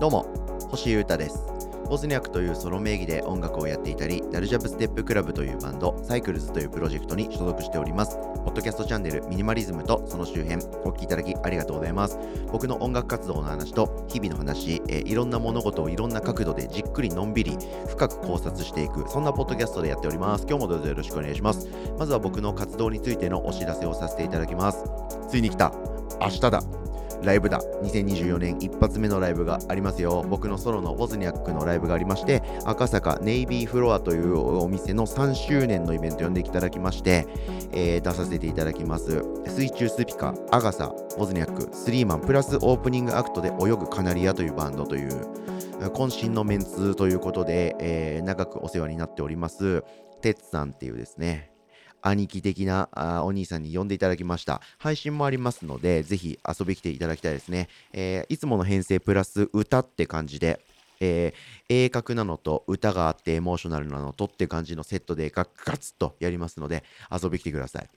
どうも星優太です。ボズニャクというソロ名義で音楽をやっていたりダルジャブステップクラブというバンドサイクルズというプロジェクトに所属しております。ポッドキャストチャンネルミニマリズムとその周辺お聞きいただきありがとうございます。僕の音楽活動の話と日々の話、えいろんな物事をいろんな角度でじっくりのんびり深く考察していくそんなポッドキャストでやっております。今日もどうぞよろしくお願いします。まずは僕の活動についてのお知らせをさせていただきます。ついに来た。明日だ。ライブだ。2024年一発目のライブがありますよ。僕のソロのウォズニャックのライブがありまして赤坂ネイビーフロアというお店の3周年のイベント呼んでいただきまして、えー出させていただきます。水中スピカアガサウォズニャックスリーマンプラスオープニングアクトで泳ぐカナリアというバンドという渾身のメンツということで、えー長くお世話になっておりますてつさんっていうですね兄貴的なあお兄さんに呼んでいただきました。配信もありますので、ぜひ遊び来ていただきたいですね。えーいつもの編成プラス歌って感じで、えー鋭角なのと歌があってエモーショナルなのとって感じのセットでガッガツッとやりますので、遊び来てください。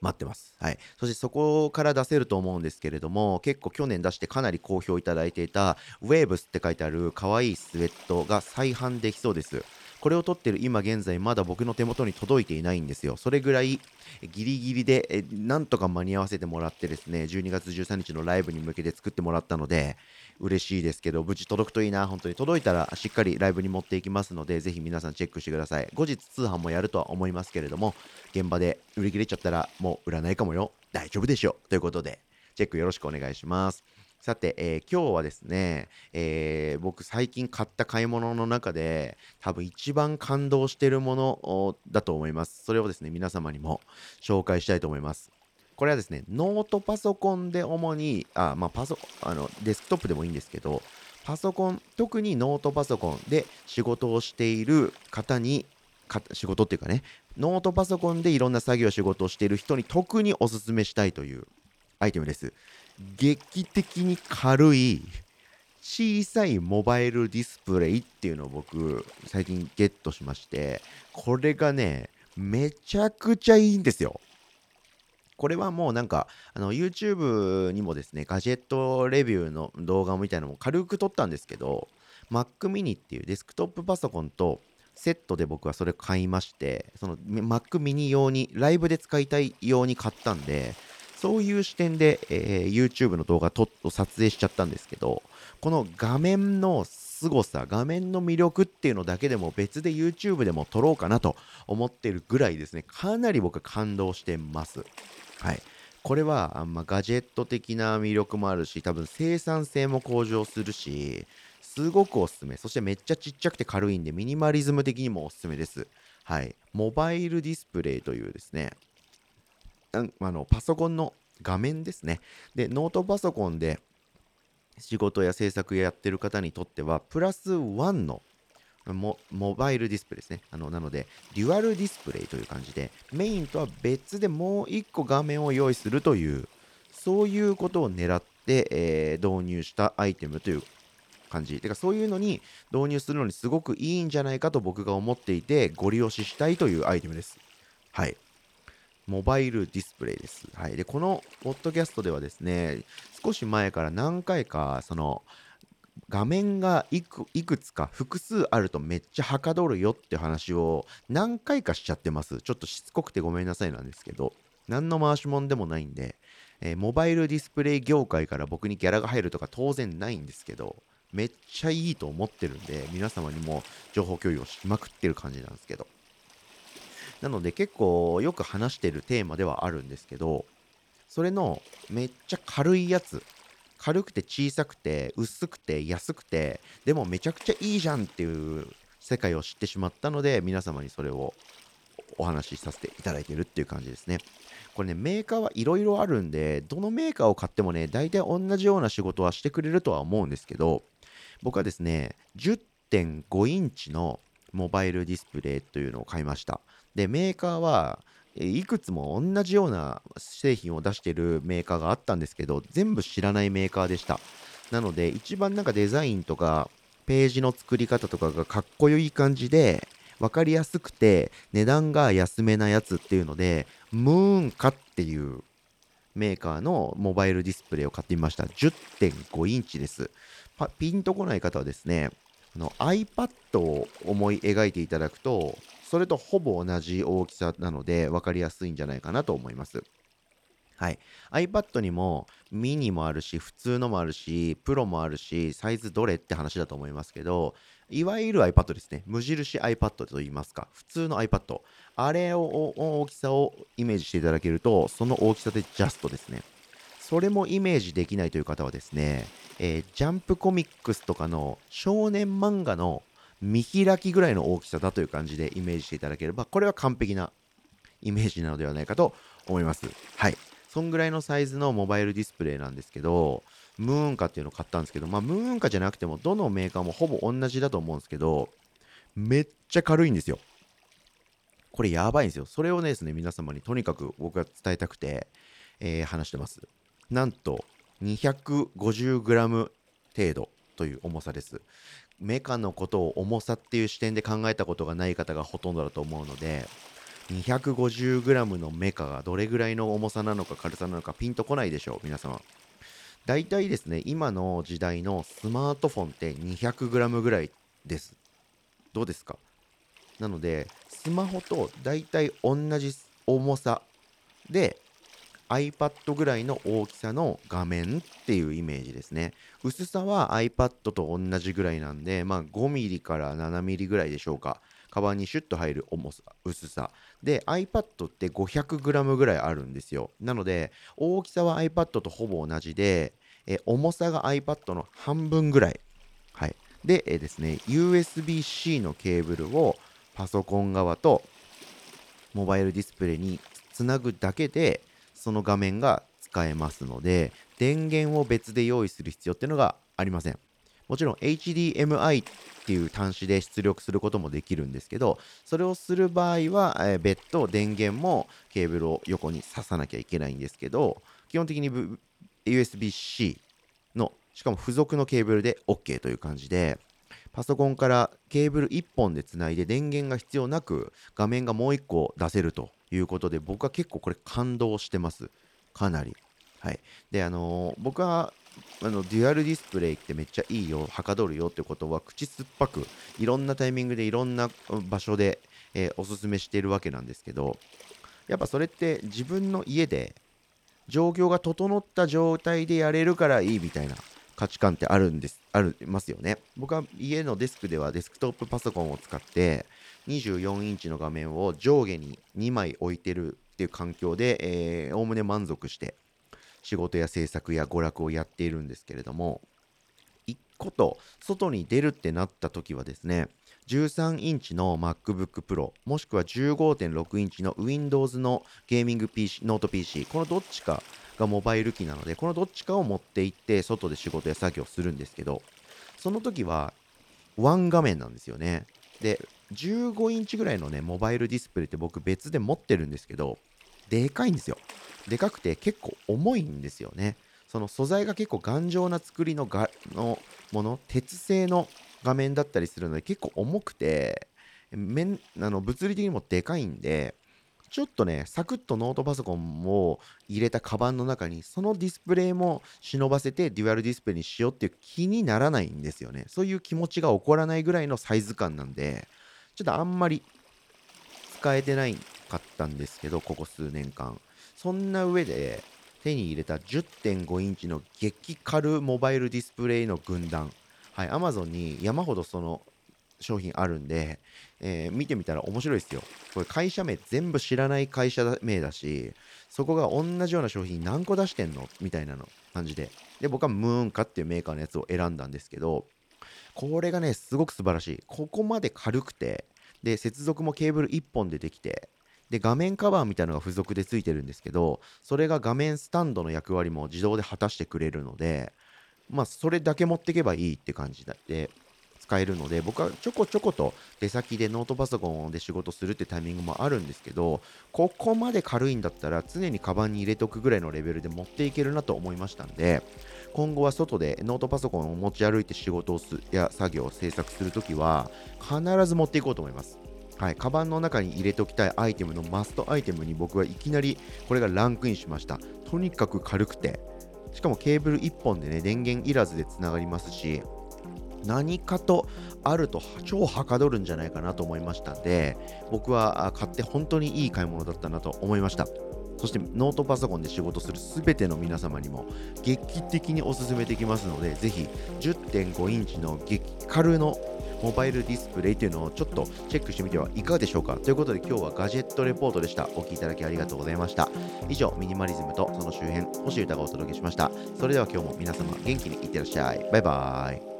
待ってます。はい。そしてそこから出せると思うんですけれども、結構去年出してかなり好評いただいていた、ウェーブスって書いてある可愛いスウェットが再販できそうです。これを撮ってる今現在まだ僕の手元に届いていないんですよ。それぐらいギリギリでえなんとか間に合わせてもらってですね、12月13日のライブに向けて作ってもらったので、嬉しいですけど、無事届くといいな、本当に届いたらしっかりライブに持っていきますので、ぜひ皆さんチェックしてください。後日通販もやるとは思いますけれども、現場で売り切れちゃったらもう売らないかもよ。大丈夫でしょ。ということで、チェックよろしくお願いします。さて、えー今日はですね、えー僕最近買った買い物の中で多分一番感動しているものだと思います。それをですね、皆様にも紹介したいと思います。これはですね、ノートパソコンで主に、あ、まあ、パソ、あの、デスクトップでもいいんですけど、パソコン、特にノートパソコンで仕事をしている方に、か仕事っていうかね、ノートパソコンでいろんな作業仕事をしている人に特におすすめしたいというアイテムです。劇的に軽い小さいモバイルディスプレイっていうのを僕最近ゲットしましてこれがねめちゃくちゃいいんですよ。これはもうなんかあの YouTube にもですねガジェットレビューの動画みたいなのも軽く撮ったんですけど Mac mini っていうデスクトップパソコンとセットで僕はそれ買いましてその Mac mini 用にライブで使いたい用に買ったんでそういう視点で、えー YouTube の動画と撮影しちゃったんですけどこの画面の凄さ画面の魅力っていうのだけでも別で YouTube でも撮ろうかなと思ってるぐらいですね。かなり僕は感動してます。はい。これはあんまガジェット的な魅力もあるし多分生産性も向上するしすごくおすすめ。そしてめっちゃちっちゃくて軽いんでミニマリズム的にもおすすめです。はい。モバイルディスプレイというですねあのパソコンの画面ですね。でノートパソコンで仕事や制作やってる方にとってはプラス1のモモバイルディスプレイですね。あのなのでデュアルディスプレイという感じでメインとは別でもう1個画面を用意するというそういうことを狙って、えー導入したアイテムという感じ。てかそういうのに導入するのにすごくいいんじゃないかと僕が思っていてご利用ししたいというアイテムです。はい。モバイルディスプレイです。はい。で、このポッドキャストではですね、少し前から何回か、その、画面がいくいくつか複数あるとめっちゃはかどるよって話を何回かしちゃってます。ちょっとしつこくてごめんなさいなんですけど、何の回しもんでもないんで、えーモバイルディスプレイ業界から僕にギャラが入るとか当然ないんですけど、めっちゃいいと思ってるんで、皆様にも情報共有をしまくってる感じなんですけど。なので結構よく話してるテーマではあるんですけど、それのめっちゃ軽いやつ、軽くて小さくて薄くて安くて、でもめちゃくちゃいいじゃんっていう世界を知ってしまったので、皆様にそれをお話しさせていただいてるっていう感じですね。これね、メーカーはいろいろあるんで、どのメーカーを買ってもね、大体同じような仕事はしてくれるとは思うんですけど、僕はですね、10.5インチのモバイルディスプレイというのを買いました。で、メーカーは、いくつも同じような製品を出してるメーカーがあったんですけど、全部知らないメーカーでした。なので、一番なんかデザインとか、ページの作り方とかがかっこよい感じで、分かりやすくて、値段が安めなやつっていうので、ムーンかっていうメーカーのモバイルディスプレイを買ってみました。10.5インチです。ピンとこない方はですね、あの iPad を思い描いていただくと、それとほぼ同じ大きさなので分かりやすいんじゃないかなと思います。はい。iPad にもミニもあるし、普通のもあるし、プロもあるし、サイズどれって話だと思いますけど、いわゆる iPad ですね。無印 iPad と言いますか。普通の iPad。あれを、大きさをイメージしていただけると、その大きさでジャストですね。それもイメージできないという方はですね、えー、ジャンプコミックスとかの少年漫画の見開きぐらいの大きさだという感じでイメージしていただければ、これは完璧なイメージなのではないかと思います。はい。そんぐらいのサイズのモバイルディスプレイなんですけど、ムーンカっていうのを買ったんですけど、まあ、ムーンカじゃなくても、どのメーカーもほぼ同じだと思うんですけど、めっちゃ軽いんですよ。これやばいんですよ。それをねですね、皆様にとにかく僕が伝えたくて、えー、話してます。なんと、250g 程度という重さです。メカのことを重さっていう視点で考えたことがない方がほとんどだと思うので、250g のメカがどれぐらいの重さなのか軽さなのかピンとこないでしょう、皆様。大体ですね、今の時代のスマートフォンって 200g ぐらいです。どうですか？なので、スマホと大体同じ重さで iPad ぐらいの大きさの画面っていうイメージですね。薄さは iPad と同じぐらいなんで、まあ 5mm から 7mm ぐらいでしょうか。カバンにシュッと入る重さ、薄さ。で、iPad って 500g ぐらいあるんですよ。なので、大きさは iPad とほぼ同じで、え重さが iPad の半分ぐらい。はい。で、えですね、USB-C のケーブルをパソコン側とモバイルディスプレイにつなぐだけで、その画面が使えますので、電源を別で用意する必要っていうのがありません。もちろん HDMI っていう端子で出力することもできるんですけど、それをする場合は、え、別途電源もケーブルを横に挿さなきゃいけないんですけど、基本的に USB-C の、しかも付属のケーブルで OK という感じで、パソコンからケーブル1本でつないで電源が必要なく画面がもう1個出せるということで僕は結構これ感動してます。かなり。はい。で、あのー、僕はあのデュアルディスプレイってめっちゃいいよ、はかどるよってことは、口酸っぱく、いろんなタイミングでいろんな場所で、えー、おすすめしているわけなんですけど、やっぱそれって自分の家で状況が整った状態でやれるからいいみたいな価値観ってあるんです、ありますよね。僕は家のデスクではデスクトップパソコンを使って、24インチの画面を上下に2枚置いてるっていう環境で、おおむね満足して、仕事や制作や娯楽をやっているんですけれども、一歩外に出るってなった時はですね、13インチの MacBook Pro、もしくは15.6インチの Windows のゲーミング PC、ノート PC、このどっちかがモバイル機なので、このどっちかを持って行って外で仕事や作業するんですけど、その時はワン画面なんですよね。で、15インチぐらいのね、モバイルディスプレイって僕別で持ってるんですけど、でかいんですよ。でかくて結構重いんですよね。その素材が結構頑丈な作りのがのもの、鉄製の画面だったりするので結構重くて、面あの物理的にもでかいんで、ちょっとね、サクッとノートパソコンを入れたカバンの中に、そのディスプレイも忍ばせてデュアルディスプレイにしようっていう気にならないんですよね。そういう気持ちが起こらないぐらいのサイズ感なんで、ちょっとあんまり使えてないかったんですけど、ここ数年間。そんな上で手に入れた10.5インチの激軽モバイルディスプレイの軍団。はい、Amazon に山ほどその商品あるんで、えー、見てみたら面白いですよ。これ会社名全部知らない会社名だし、そこが同じような商品何個出してんの？みたいなの感じで。で、僕はムーンカっていうメーカーのやつを選んだんですけど、これがね、すごく素晴らしい。ここまで軽くて、で、接続もケーブル1本でできて、で、画面カバーみたいなのが付属で付いてるんですけど、それが画面スタンドの役割も自動で果たしてくれるので、まあ、それだけ持っていけばいいって感じで使えるので、僕はちょこちょこと出先でノートパソコンで仕事するってタイミングもあるんですけど、ここまで軽いんだったら常にカバンに入れとくぐらいのレベルで持っていけるなと思いましたんで、今後は外でノートパソコンを持ち歩いて仕事をすや作業を制作するときは必ず持っていこうと思います。はい、カバンの中に入れておきたいアイテムのマストアイテムに僕はいきなりこれがランクインしましたとにかく軽くてしかもケーブル1本でね電源いらずでつながりますし何かとあると超はかどるんじゃないかなと思いましたんで僕は買って本当にいい買い物だったなと思いました。そしてノートパソコンで仕事するすべての皆様にも劇的におすすめできますのでぜひ10.5インチの激軽のモバイルディスプレイというのをちょっとチェックしてみてはいかがでしょうか。ということで今日はガジェットレポートでした。お聴きいただきありがとうございました。以上ミニマリズムとその周辺星歌がお届けしました。それでは今日も皆様元気にいってらっしゃい。バイバーイ。